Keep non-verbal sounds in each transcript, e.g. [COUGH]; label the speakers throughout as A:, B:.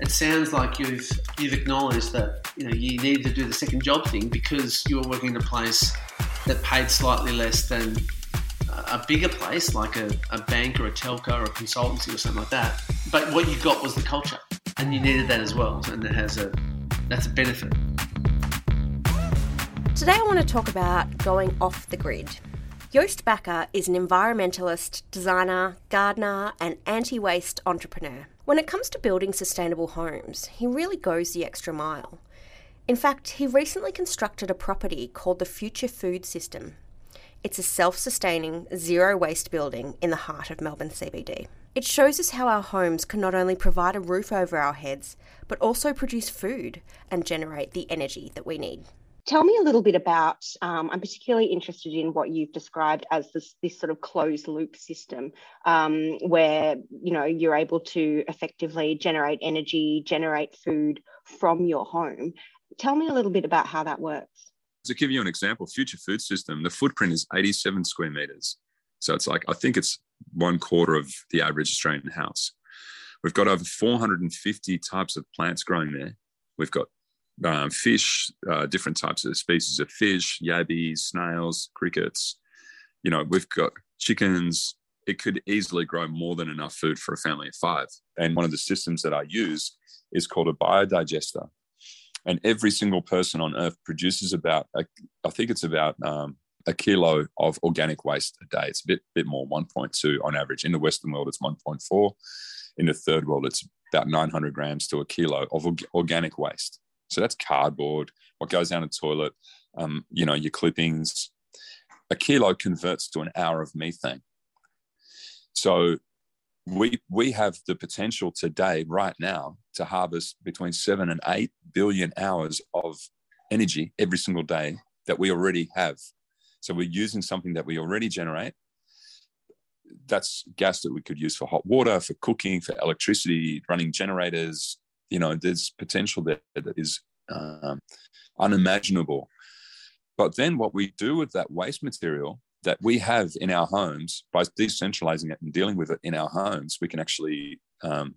A: it sounds like you've you've acknowledged that you know you needed to do the second job thing because you were working in a place that paid slightly less than a bigger place like a, a bank or a telco or a consultancy or something like that. But what you got was the culture, and you needed that as well, and that has a that's a benefit.
B: Today, I want to talk about going off the grid. Joost Bakker is an environmentalist, designer, gardener, and anti waste entrepreneur. When it comes to building sustainable homes, he really goes the extra mile. In fact, he recently constructed a property called the Future Food System. It's a self sustaining, zero waste building in the heart of Melbourne CBD. It shows us how our homes can not only provide a roof over our heads, but also produce food and generate the energy that we need.
C: Tell me a little bit about. Um, I'm particularly interested in what you've described as this this sort of closed loop system, um, where you know you're able to effectively generate energy, generate food from your home. Tell me a little bit about how that works.
D: To give you an example, Future Food System, the footprint is 87 square meters. So it's like I think it's one quarter of the average Australian house. We've got over 450 types of plants growing there. We've got um, fish, uh, different types of species of fish, yabbies, snails, crickets. You know, we've got chickens. It could easily grow more than enough food for a family of five. And one of the systems that I use is called a biodigester. And every single person on earth produces about, a, I think it's about um, a kilo of organic waste a day. It's a bit, bit more, 1.2 on average. In the Western world, it's 1.4. In the third world, it's about 900 grams to a kilo of organic waste. So that's cardboard, what goes down the toilet, um, you know, your clippings. A kilo converts to an hour of methane. So we we have the potential today, right now, to harvest between seven and eight billion hours of energy every single day that we already have. So we're using something that we already generate. That's gas that we could use for hot water, for cooking, for electricity, running generators, you know, there's potential there that is um, unimaginable. But then what we do with that waste material that we have in our homes by decentralizing it and dealing with it in our homes, we can actually um,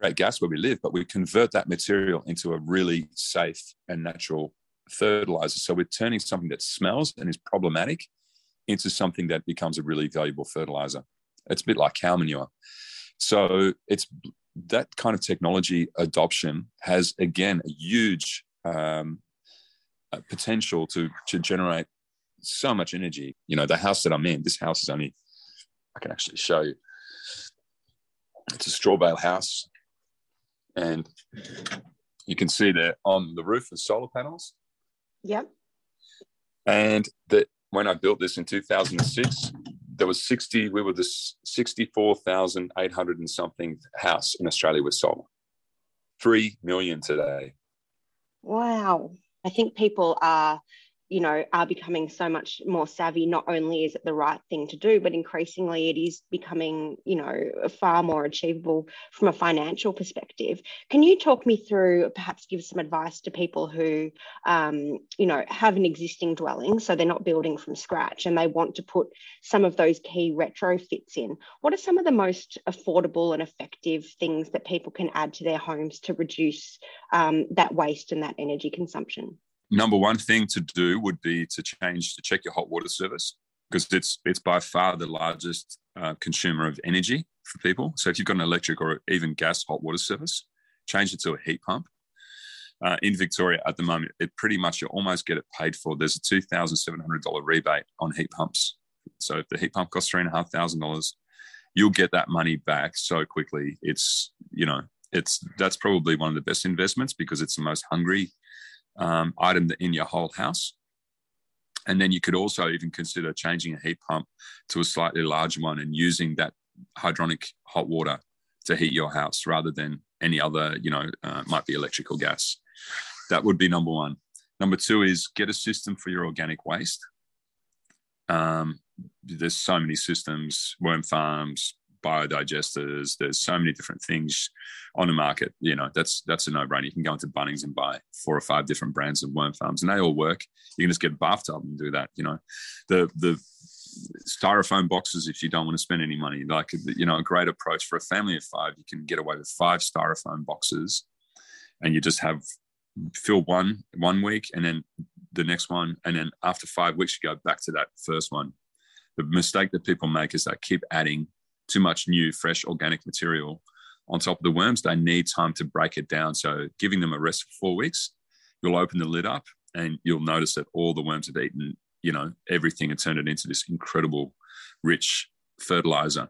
D: create gas where we live, but we convert that material into a really safe and natural fertilizer. So we're turning something that smells and is problematic into something that becomes a really valuable fertilizer. It's a bit like cow manure. So it's that kind of technology adoption has again a huge um, potential to to generate so much energy. You know, the house that I'm in, this house is only I can actually show you. It's a straw bale house, and you can see there on the roof the solar panels.
C: Yep.
D: And that when I built this in 2006, there was 60 we were the 64,800 and something house in Australia with solar. 3 million today.
C: Wow. I think people are you know, are becoming so much more savvy. Not only is it the right thing to do, but increasingly it is becoming, you know, far more achievable from a financial perspective. Can you talk me through, perhaps give some advice to people who, um, you know, have an existing dwelling, so they're not building from scratch and they want to put some of those key retrofits in? What are some of the most affordable and effective things that people can add to their homes to reduce um, that waste and that energy consumption?
D: Number one thing to do would be to change to check your hot water service because it's it's by far the largest uh, consumer of energy for people. So if you've got an electric or even gas hot water service, change it to a heat pump. Uh, in Victoria at the moment, it pretty much you almost get it paid for. There's a two thousand seven hundred dollar rebate on heat pumps. So if the heat pump costs three and a half thousand dollars, you'll get that money back so quickly. It's you know it's that's probably one of the best investments because it's the most hungry um, item that in your whole house. And then you could also even consider changing a heat pump to a slightly larger one and using that hydronic hot water to heat your house rather than any other, you know, uh, might be electrical gas. That would be number one. Number two is get a system for your organic waste. Um, there's so many systems, worm farms, biodigesters. There's so many different things on the market. You know, that's that's a no-brainer. You can go into Bunnings and buy four or five different brands of worm farms, and they all work. You can just get a bathtub and do that. You know, the the styrofoam boxes if you don't want to spend any money. Like you know, a great approach for a family of five. You can get away with five styrofoam boxes, and you just have fill one one week, and then the next one, and then after five weeks, you go back to that first one. The mistake that people make is they keep adding too much new, fresh, organic material on top of the worms. They need time to break it down. So giving them a rest for four weeks, you'll open the lid up and you'll notice that all the worms have eaten, you know, everything and turned it into this incredible, rich fertilizer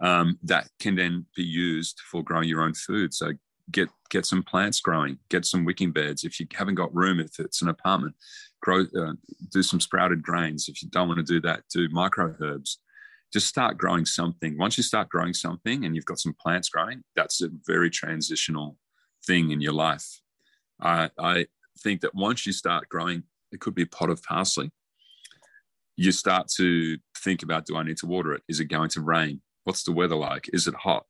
D: um, that can then be used for growing your own food. So get get some plants growing, get some wicking beds. If you haven't got room, if it's an apartment, grow uh, do some sprouted grains. If you don't want to do that, do micro herbs. Just start growing something. Once you start growing something and you've got some plants growing, that's a very transitional thing in your life. I, I think that once you start growing, it could be a pot of parsley. You start to think about do I need to water it? Is it going to rain? What's the weather like? Is it hot?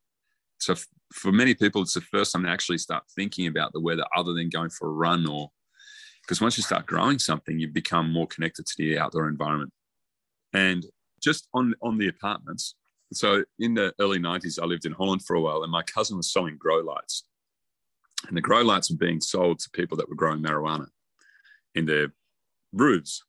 D: So f- for many people, it's the first time they actually start thinking about the weather other than going for a run or because once you start growing something, you become more connected to the outdoor environment. And just on on the apartments. So in the early 90s, I lived in Holland for a while, and my cousin was selling grow lights. And the grow lights were being sold to people that were growing marijuana in their roofs.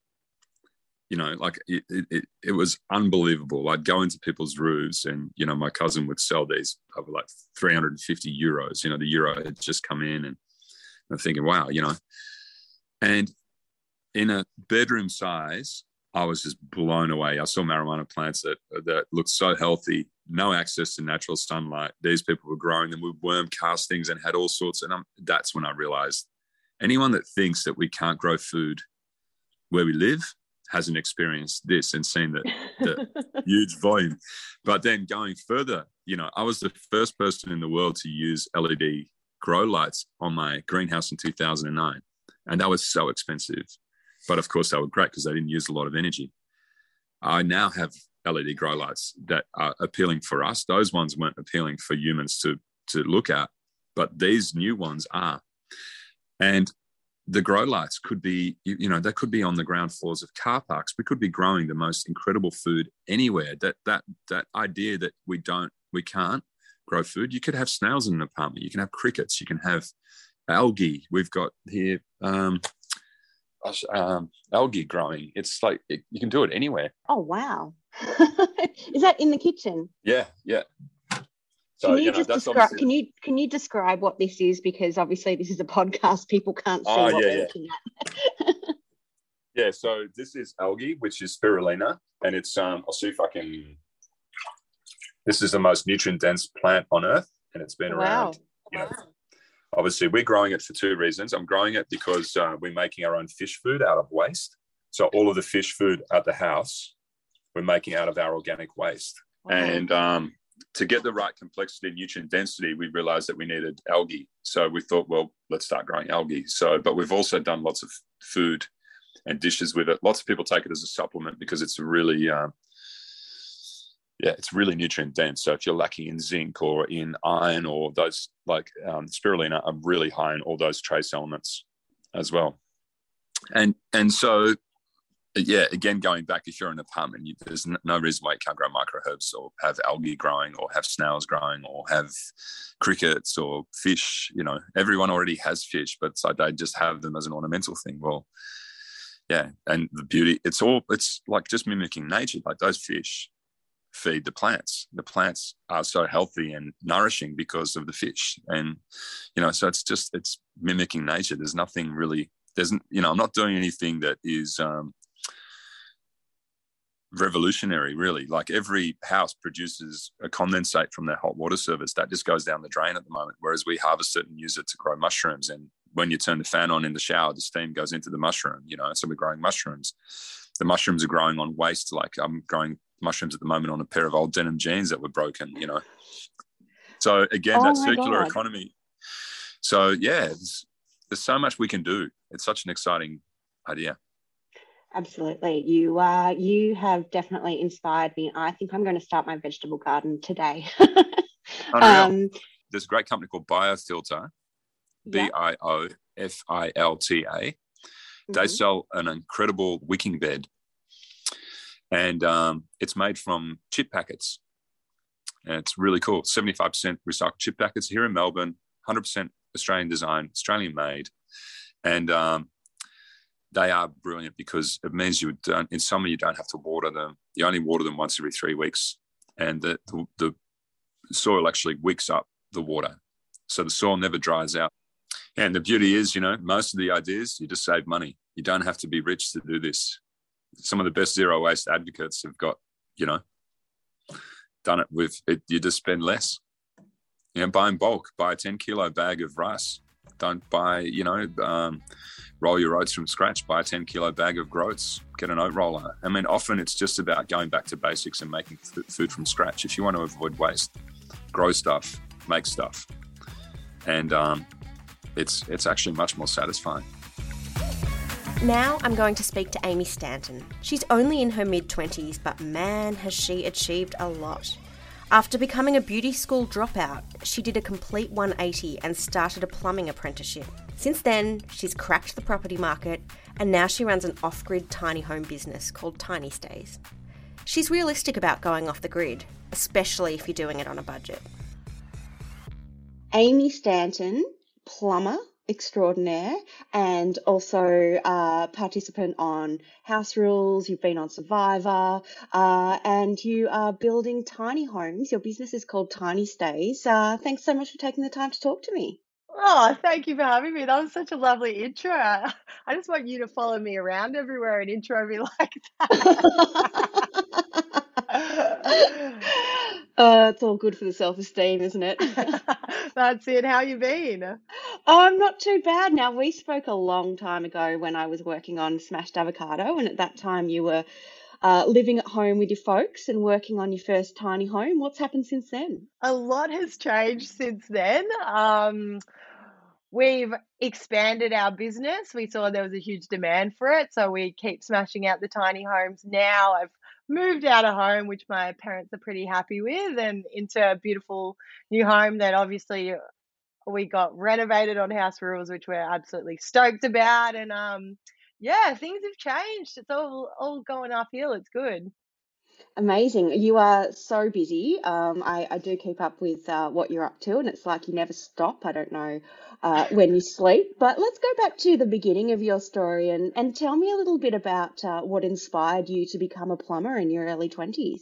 D: You know, like it, it, it was unbelievable. I'd go into people's roofs and, you know, my cousin would sell these over like 350 euros. You know, the euro had just come in and I'm thinking, wow, you know. And in a bedroom size, I was just blown away. I saw marijuana plants that that looked so healthy, no access to natural sunlight. These people were growing them with worm castings and had all sorts. And I'm, that's when I realized anyone that thinks that we can't grow food where we live hasn't experienced this and seen the, the [LAUGHS] huge volume. But then going further, you know, I was the first person in the world to use LED grow lights on my greenhouse in 2009. And that was so expensive. But of course, they were great because they didn't use a lot of energy. I now have LED grow lights that are appealing for us. Those ones weren't appealing for humans to to look at, but these new ones are. And the grow lights could be, you know, they could be on the ground floors of car parks. We could be growing the most incredible food anywhere. That that that idea that we don't, we can't grow food. You could have snails in an apartment. You can have crickets. You can have algae. We've got here um, um, algae growing. It's like it, you can do it anywhere.
C: Oh wow! [LAUGHS] Is that in the kitchen?
D: Yeah, yeah.
C: So, can you, you know, just describe? Can you can you describe what this is? Because obviously this is a podcast; people can't see oh, what yeah, we're yeah. looking at. [LAUGHS]
D: yeah. So this is algae, which is spirulina, and it's um. I'll see if I can. This is the most nutrient dense plant on earth, and it's been wow. around. You know, wow obviously we're growing it for two reasons. I'm growing it because uh, we're making our own fish food out of waste. So all of the fish food at the house we're making out of our organic waste. And um, to get the right complexity nutrient density we realized that we needed algae. So we thought well let's start growing algae. So but we've also done lots of food and dishes with it. Lots of people take it as a supplement because it's really uh, yeah, it's really nutrient dense. So if you're lacking in zinc or in iron or those like um, spirulina are really high in all those trace elements as well. And and so yeah, again going back, if you're in an apartment, you, there's no reason why you can't grow microherbs or have algae growing or have snails growing or have crickets or fish. You know, everyone already has fish, but so they just have them as an ornamental thing. Well, yeah, and the beauty, it's all it's like just mimicking nature. Like those fish, feed the plants. The plants are so healthy and nourishing because of the fish. And, you know, so it's just, it's mimicking nature. There's nothing really, there's, you know, I'm not doing anything that is um, revolutionary, really. Like every house produces a condensate from their hot water service that just goes down the drain at the moment. Whereas we harvest it and use it to grow mushrooms. And when you turn the fan on in the shower, the steam goes into the mushroom, you know, so we're growing mushrooms. The mushrooms are growing on waste. Like I'm growing mushrooms at the moment on a pair of old denim jeans that were broken, you know. So again, oh that circular God. economy. So yeah, there's, there's so much we can do. It's such an exciting idea.
C: Absolutely. You uh you have definitely inspired me. I think I'm going to start my vegetable garden today. [LAUGHS]
D: um, There's a great company called Biofilta, B I O F I L T A. They mm-hmm. sell an incredible wicking bed and um, it's made from chip packets. And it's really cool. 75% recycled chip packets here in Melbourne, 100% Australian design, Australian made. And um, they are brilliant because it means you don't, in summer, you don't have to water them. You only water them once every three weeks. And the, the, the soil actually wicks up the water. So the soil never dries out. And the beauty is, you know, most of the ideas, you just save money. You don't have to be rich to do this. Some of the best zero waste advocates have got, you know, done it with it. You just spend less. You know, buy in bulk, buy a 10 kilo bag of rice. Don't buy, you know, um, roll your oats from scratch, buy a 10 kilo bag of groats, get an oat roller. I mean, often it's just about going back to basics and making food from scratch. If you want to avoid waste, grow stuff, make stuff. And um, it's it's actually much more satisfying.
B: Now I'm going to speak to Amy Stanton. She's only in her mid 20s, but man, has she achieved a lot. After becoming a beauty school dropout, she did a complete 180 and started a plumbing apprenticeship. Since then, she's cracked the property market and now she runs an off grid tiny home business called Tiny Stays. She's realistic about going off the grid, especially if you're doing it on a budget.
C: Amy Stanton plumber extraordinaire and also a participant on House Rules. You've been on Survivor uh, and you are building tiny homes. Your business is called Tiny Stays. Uh, thanks so much for taking the time to talk to me.
E: Oh, thank you for having me. That was such a lovely intro. I [LAUGHS] just want you to follow me around everywhere and intro me [LAUGHS] like
C: that. [LAUGHS] [LAUGHS] Uh, it's all good for the self esteem, isn't it? [LAUGHS]
E: That's it. How you been?
C: I'm not too bad. Now, we spoke a long time ago when I was working on Smashed Avocado, and at that time you were uh, living at home with your folks and working on your first tiny home. What's happened since then?
E: A lot has changed since then. Um, we've expanded our business. We saw there was a huge demand for it, so we keep smashing out the tiny homes. Now I've moved out of home, which my parents are pretty happy with, and into a beautiful new home that obviously we got renovated on House Rules, which we're absolutely stoked about. And um, yeah, things have changed. It's all all going uphill. It's good.
C: Amazing. You are so busy. Um, I, I do keep up with uh, what you're up to, and it's like you never stop. I don't know uh, when you sleep. But let's go back to the beginning of your story and, and tell me a little bit about uh, what inspired you to become a plumber in your early 20s.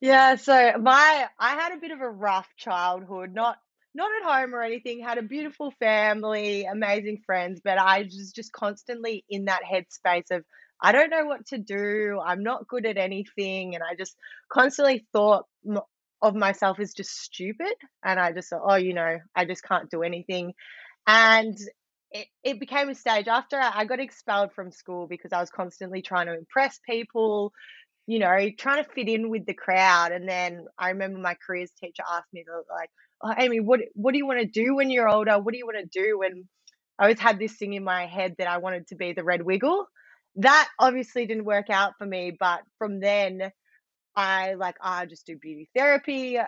E: Yeah, so my I had a bit of a rough childhood, not not at home or anything, had a beautiful family, amazing friends, but I was just constantly in that headspace of I don't know what to do. I'm not good at anything. And I just constantly thought of myself as just stupid. And I just thought, oh, you know, I just can't do anything. And it, it became a stage after I got expelled from school because I was constantly trying to impress people, you know, trying to fit in with the crowd. And then I remember my careers teacher asked me, like, oh, Amy, what, what do you want to do when you're older? What do you want to do? And I always had this thing in my head that I wanted to be the red wiggle that obviously didn't work out for me. But from then, I like ah, I just do beauty therapy.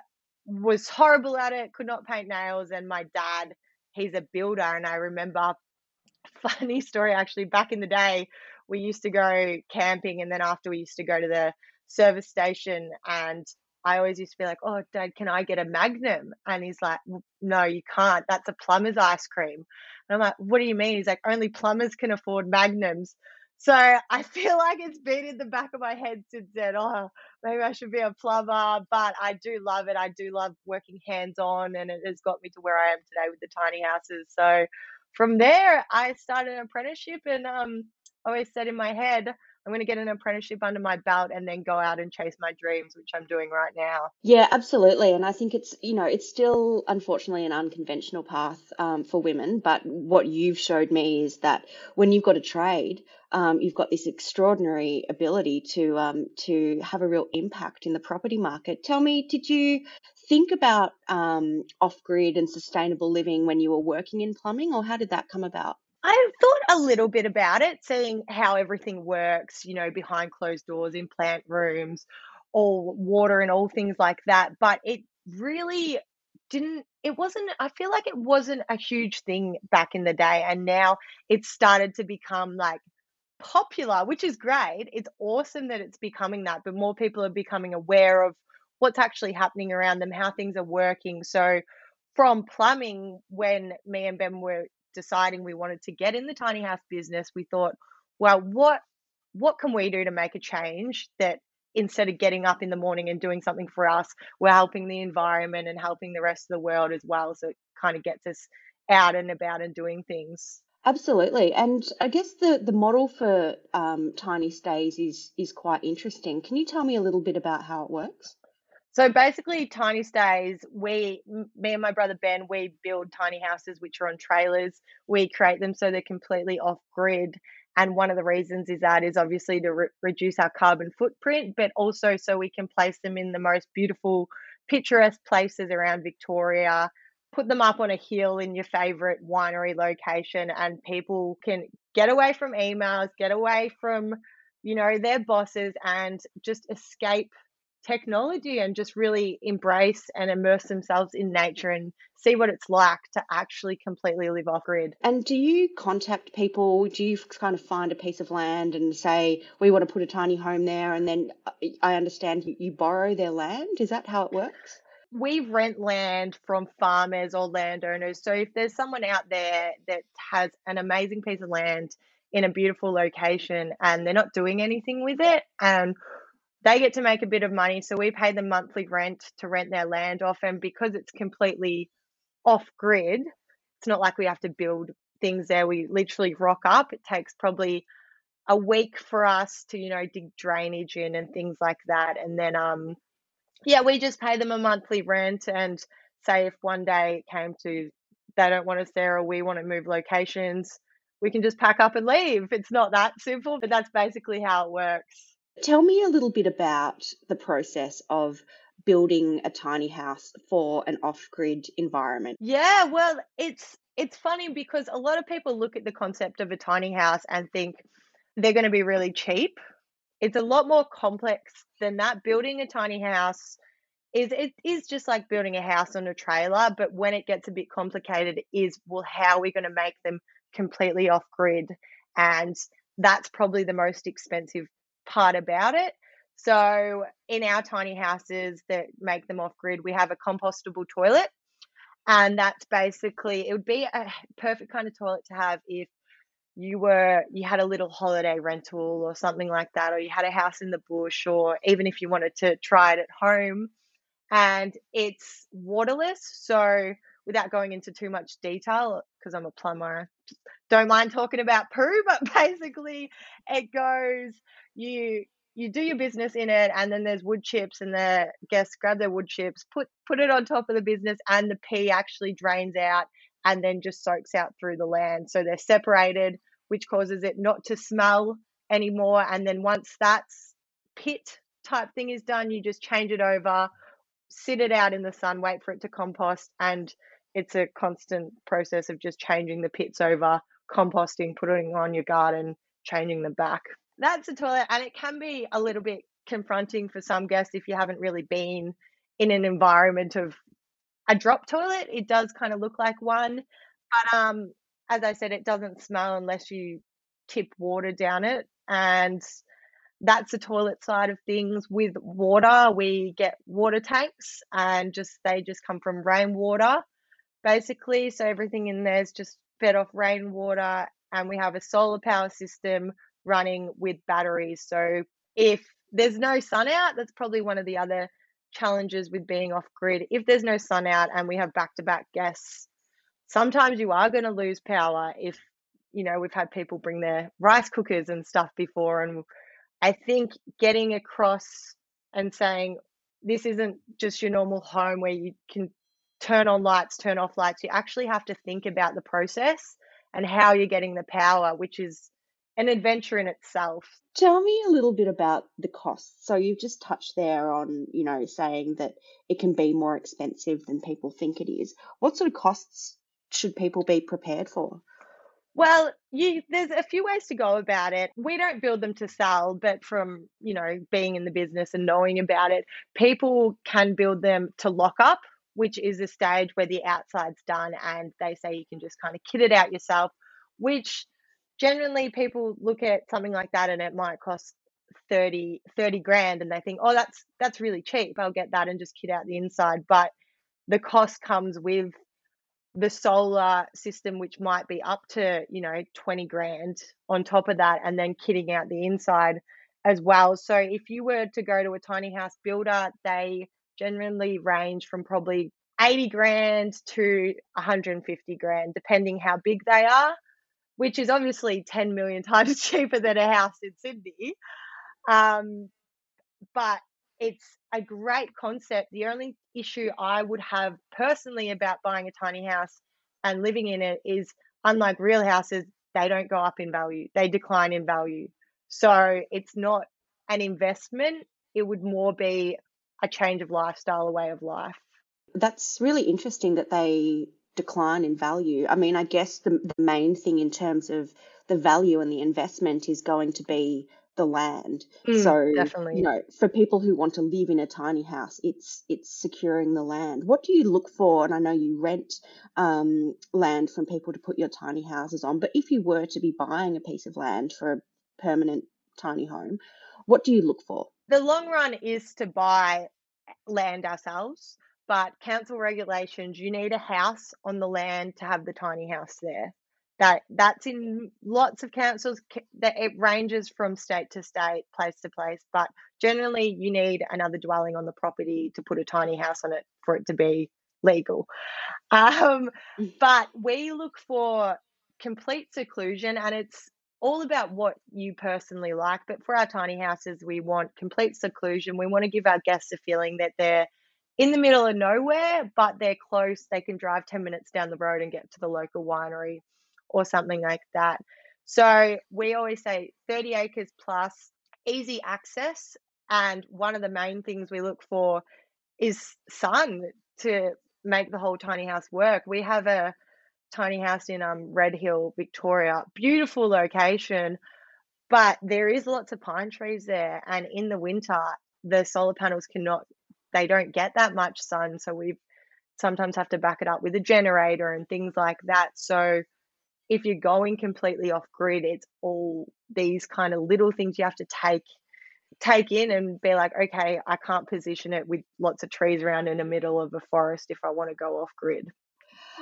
E: Was horrible at it. Could not paint nails. And my dad, he's a builder, and I remember [LAUGHS] funny story actually. Back in the day, we used to go camping, and then after we used to go to the service station and I always used to be like, "Oh, Dad, can I get a Magnum?" And he's like, "No, you can't. That's a plumber's ice cream." And I'm like, "What do you mean?" He's like, "Only plumbers can afford Magnums." So I feel like it's been in the back of my head since then. Oh, maybe I should be a plumber, but I do love it. I do love working hands on, and it has got me to where I am today with the tiny houses. So from there, I started an apprenticeship, and um, I always said in my head, I'm going to get an apprenticeship under my belt and then go out and chase my dreams, which I'm doing right now.
C: Yeah, absolutely. And I think it's, you know, it's still unfortunately an unconventional path um, for women. But what you've showed me is that when you've got a trade, um, you've got this extraordinary ability to um, to have a real impact in the property market. Tell me, did you think about um, off grid and sustainable living when you were working in plumbing, or how did that come about?
E: I thought a little bit about it, seeing how everything works, you know, behind closed doors in plant rooms, all water and all things like that. But it really didn't, it wasn't, I feel like it wasn't a huge thing back in the day. And now it's started to become like popular, which is great. It's awesome that it's becoming that, but more people are becoming aware of what's actually happening around them, how things are working. So, from plumbing, when me and Ben were deciding we wanted to get in the tiny house business, we thought, well, what what can we do to make a change that instead of getting up in the morning and doing something for us, we're helping the environment and helping the rest of the world as well. So it kind of gets us out and about and doing things.
C: Absolutely, and I guess the the model for um, tiny stays is is quite interesting. Can you tell me a little bit about how it works?
E: So basically, tiny stays. We, me and my brother Ben, we build tiny houses which are on trailers. We create them so they're completely off grid, and one of the reasons is that is obviously to re- reduce our carbon footprint, but also so we can place them in the most beautiful, picturesque places around Victoria. Put them up on a hill in your favorite winery location, and people can get away from emails, get away from, you know, their bosses, and just escape technology and just really embrace and immerse themselves in nature and see what it's like to actually completely live off grid.
C: And do you contact people? Do you kind of find a piece of land and say, we want to put a tiny home there? And then uh, I understand you borrow their land. Is that how it works?
E: We rent land from farmers or landowners. So if there's someone out there that has an amazing piece of land in a beautiful location and they're not doing anything with it and they get to make a bit of money. So we pay them monthly rent to rent their land off. And because it's completely off grid, it's not like we have to build things there. We literally rock up. It takes probably a week for us to, you know, dig drainage in and things like that. And then, um, yeah, we just pay them a monthly rent. And say if one day it came to they don't want us there or we want to move locations, we can just pack up and leave. It's not that simple, but that's basically how it works.
C: Tell me a little bit about the process of building a tiny house for an off-grid environment.
E: Yeah, well, it's it's funny because a lot of people look at the concept of a tiny house and think they're going to be really cheap. It's a lot more complex than that. Building a tiny house is it is just like building a house on a trailer, but when it gets a bit complicated is well how are we going to make them completely off grid? And that's probably the most expensive part about it. So in our tiny houses that make them off grid, we have a compostable toilet. And that's basically it would be a perfect kind of toilet to have if you were you had a little holiday rental or something like that, or you had a house in the bush, or even if you wanted to try it at home. And it's waterless, so without going into too much detail, because I'm a plumber, don't mind talking about poo, [LAUGHS] but basically it goes you you do your business in it and then there's wood chips and the guests grab their wood chips put put it on top of the business and the pee actually drains out and then just soaks out through the land. So they're separated which causes it not to smell anymore. And then once that's pit type thing is done you just change it over sit it out in the sun wait for it to compost and it's a constant process of just changing the pits over composting putting on your garden changing them back. That's a toilet, and it can be a little bit confronting for some guests if you haven't really been in an environment of a drop toilet. It does kind of look like one, but um, as I said, it doesn't smell unless you tip water down it, and that's the toilet side of things. With water, we get water tanks, and just they just come from rainwater, basically. So everything in there is just fed off rainwater, and we have a solar power system running with batteries. So if there's no sun out, that's probably one of the other challenges with being off grid. If there's no sun out and we have back to back guests, sometimes you are going to lose power if you know we've had people bring their rice cookers and stuff before and i think getting across and saying this isn't just your normal home where you can turn on lights turn off lights you actually have to think about the process and how you're getting the power which is an adventure in itself.
C: Tell me a little bit about the costs. So you've just touched there on, you know, saying that it can be more expensive than people think it is. What sort of costs should people be prepared for?
E: Well, you, there's a few ways to go about it. We don't build them to sell, but from you know being in the business and knowing about it, people can build them to lock up, which is a stage where the outside's done and they say you can just kind of kit it out yourself, which generally people look at something like that and it might cost 30 30 grand and they think oh that's that's really cheap. I'll get that and just kit out the inside. But the cost comes with the solar system which might be up to you know 20 grand on top of that and then kitting out the inside as well. So if you were to go to a tiny house builder they generally range from probably 80 grand to 150 grand depending how big they are which is obviously 10 million [LAUGHS] times cheaper than a house in sydney um, but it's a great concept. The only issue I would have personally about buying a tiny house and living in it is unlike real houses, they don't go up in value, they decline in value. So it's not an investment, it would more be a change of lifestyle, a way of life.
C: That's really interesting that they decline in value. I mean, I guess the, the main thing in terms of the value and the investment is going to be the land.
E: Mm,
C: so
E: definitely.
C: you know, for people who want to live in a tiny house, it's it's securing the land. What do you look for? And I know you rent um, land from people to put your tiny houses on, but if you were to be buying a piece of land for a permanent tiny home, what do you look for?
E: The long run is to buy land ourselves, but council regulations, you need a house on the land to have the tiny house there. That that's in lots of councils that it ranges from state to state place to place but generally you need another dwelling on the property to put a tiny house on it for it to be legal. [LAUGHS] Um, mm. but we look for complete seclusion and it's all about what you personally like but for our tiny houses we want complete seclusion. We want to give our guests a feeling that they're in the middle of nowhere but they're close they can drive 10 minutes down the road and get to the local winery or something like that. So we always say 30 acres plus, easy access. And one of the main things we look for is sun to make the whole tiny house work. We have a tiny house in um, Red Hill, Victoria, beautiful location, but there is lots of pine trees there. And in the winter, the solar panels cannot, they don't get that much sun. So we sometimes have to back it up with a generator and things like that. So if you're going completely off grid, it's all these kind of little things you have to take take in and be like, okay, I can't position it with lots of trees around in the middle of a forest if I want to go off grid.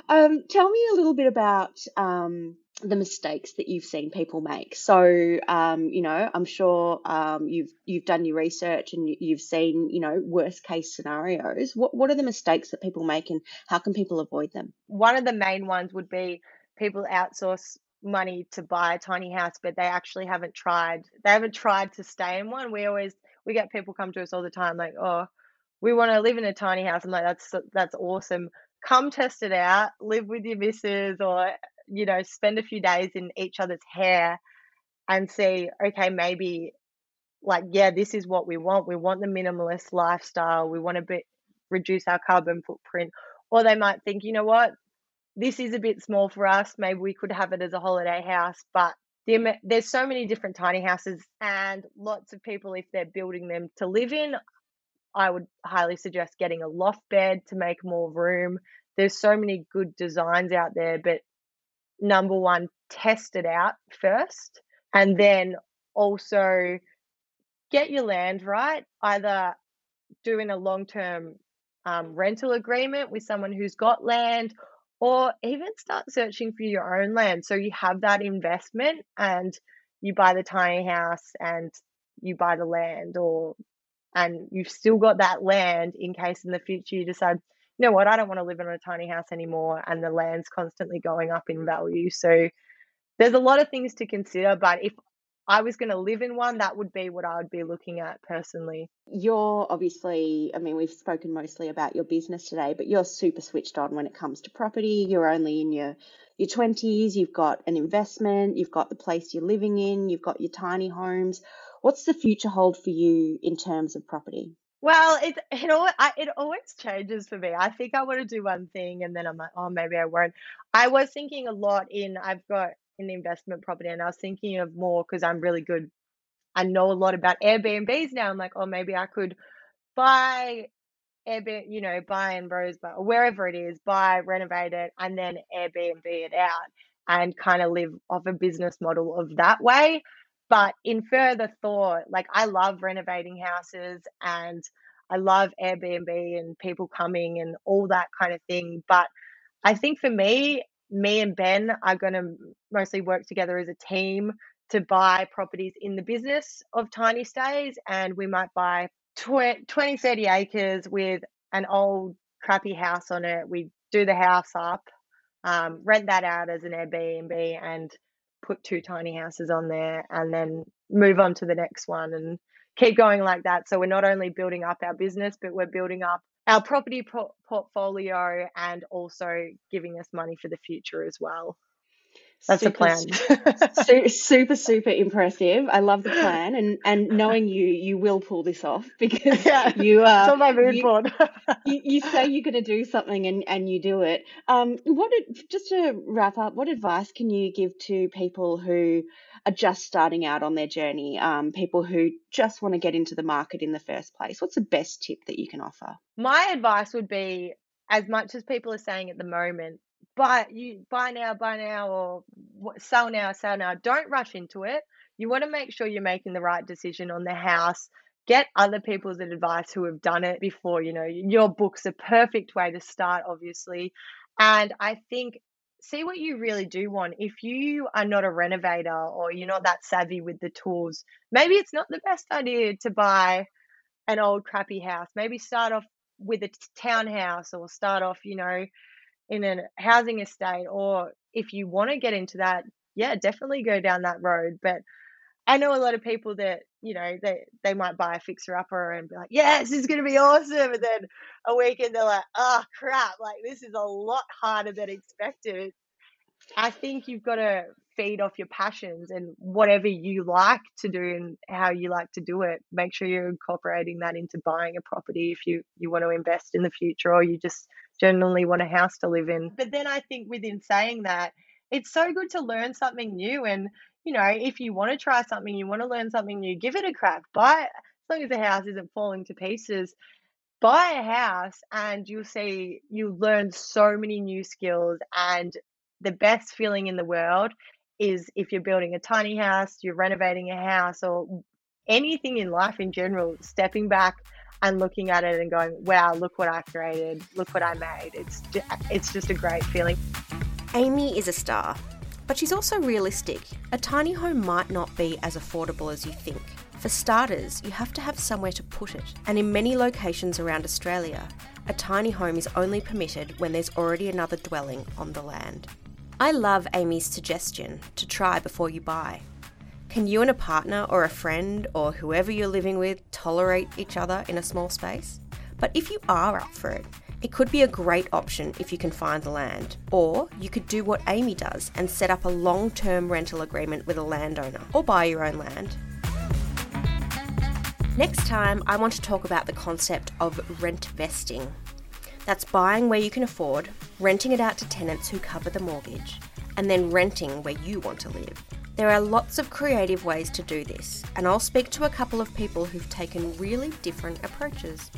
C: Um, tell me a little bit about um, the mistakes that you've seen people make. So, um, you know, I'm sure um, you've you've done your research and you've seen, you know, worst case scenarios. What what are the mistakes that people make, and how can people avoid them?
E: One of the main ones would be people outsource money to buy a tiny house, but they actually haven't tried. They haven't tried to stay in one. We always we get people come to us all the time like, oh, we want to live in a tiny house. I'm like, that's that's awesome. Come test it out. Live with your missus, or you know, spend a few days in each other's hair, and see. Okay, maybe like yeah, this is what we want. We want the minimalist lifestyle. We want to be, reduce our carbon footprint. Or they might think, you know what, this is a bit small for us. Maybe we could have it as a holiday house, but the, there's so many different tiny houses and lots of people, if they're building them to live in, I would highly suggest getting a loft bed to make more room. There's so many good designs out there, but number one, test it out first and then also get your land right. Either doing a long term um, rental agreement with someone who's got land or even start searching for your own land. So you have that investment and you buy the tiny house and you buy the land or and you've still got that land in case in the future you decide, you know what, I don't want to live in a tiny house anymore and the land's constantly going up in value. So there's a lot of things to consider, but if I was going to live in one, that would be what I would be looking at personally.
C: You're obviously, I mean, we've spoken mostly about your business today, but you're super switched on when it comes to property. You're only in your your 20s, you've got an investment, you've got the place you're living in, you've got your tiny homes. What's the future hold for you in terms of property?
E: Well, it it always, it always changes for me. I think I want to do one thing and then I'm like, oh, maybe I won't. I was thinking a lot in I've got in investment property. And I was thinking of more because I'm really good. I know a lot about Airbnbs now. I'm like, oh, maybe I could buy Airbnb, you know, buy in Rosebud or wherever it is, buy, renovate it, and then Airbnb it out. and kind of live off a business model of that way. But in further thought, like I love renovating houses and I love Airbnb and people coming and all that kind of thing. But I think for me, me and Ben are going to mostly work together as a team to buy properties in the business of tiny stays. And we might buy 20, 30 acres with an old crappy house on it. We do the house up, um, rent that out as an Airbnb, and put two tiny houses on there, and then move on to the next one and keep going like that. So we're not only building up our business, but we're building up our property pro- portfolio and also giving us money for the future as well. That's super,
C: the plan. super, super impressive. I love the plan, and and knowing you, you will pull this off [LAUGHS] because yeah, you are.
E: Uh, on my mood board. [LAUGHS]
C: you, you, say you're going to do something, and and you do it. Um, what just to wrap up, what advice can you give to people who are just starting out on their journey? Um, people who just want to get into the market in the first place. What's the best tip that you can offer?
E: My advice would be, as much as people are saying at the moment, buy you buy now, buy now, or sell now, sell now. Don't rush into it. You want to make sure you're making the right decision on the house. Get other people's advice who have done it before. You know, your book's a perfect way to start, obviously. And I think see what you really do want. If you are not a renovator or you're not that savvy with the tools, maybe it's not the best idea to buy an old crappy house. Maybe start off with a townhouse or start off, you know, in a housing estate or if you want to get into that yeah definitely go down that road but i know a lot of people that you know they they might buy a fixer upper and be like yes this is going to be awesome and then a weekend they're like oh crap like this is a lot harder than expected. I think you've got to feed off your passions and whatever you like to do and how you like to do it make sure you're incorporating that into buying a property if you you want to invest in the future or you just generally want a house to live in. But then I think within saying that, it's so good to learn something new. And, you know, if you want to try something, you want to learn something new, give it a crack. Buy as long as the house isn't falling to pieces. Buy a house and you'll see you learn so many new skills. And the best feeling in the world is if you're building a tiny house, you're renovating a house, or anything in life in general, stepping back and looking at it and going, wow, look what I created, look what I made. It's, it's just a great feeling.
B: Amy is a star, but she's also realistic. A tiny home might not be as affordable as you think. For starters, you have to have somewhere to put it, and in many locations around Australia, a tiny home is only permitted when there's already another dwelling on the land. I love Amy's suggestion to try before you buy. Can you and a partner or a friend or whoever you're living with tolerate each other in a small space? But if you are up for it, it could be a great option if you can find the land. Or you could do what Amy does and set up a long term rental agreement with a landowner or buy your own land. Next time, I want to talk about the concept of rent vesting. That's buying where you can afford, renting it out to tenants who cover the mortgage, and then renting where you want to live. There are lots of creative ways to do this, and I'll speak to a couple of people who've taken really different approaches.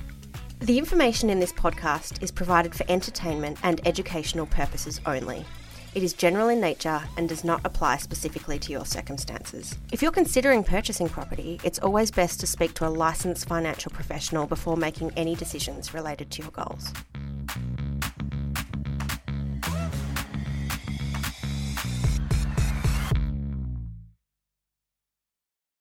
B: The information in this podcast is provided for entertainment and educational purposes only. It is general in nature and does not apply specifically to your circumstances. If you're considering purchasing property, it's always best to speak to a licensed financial professional before making any decisions related to your goals.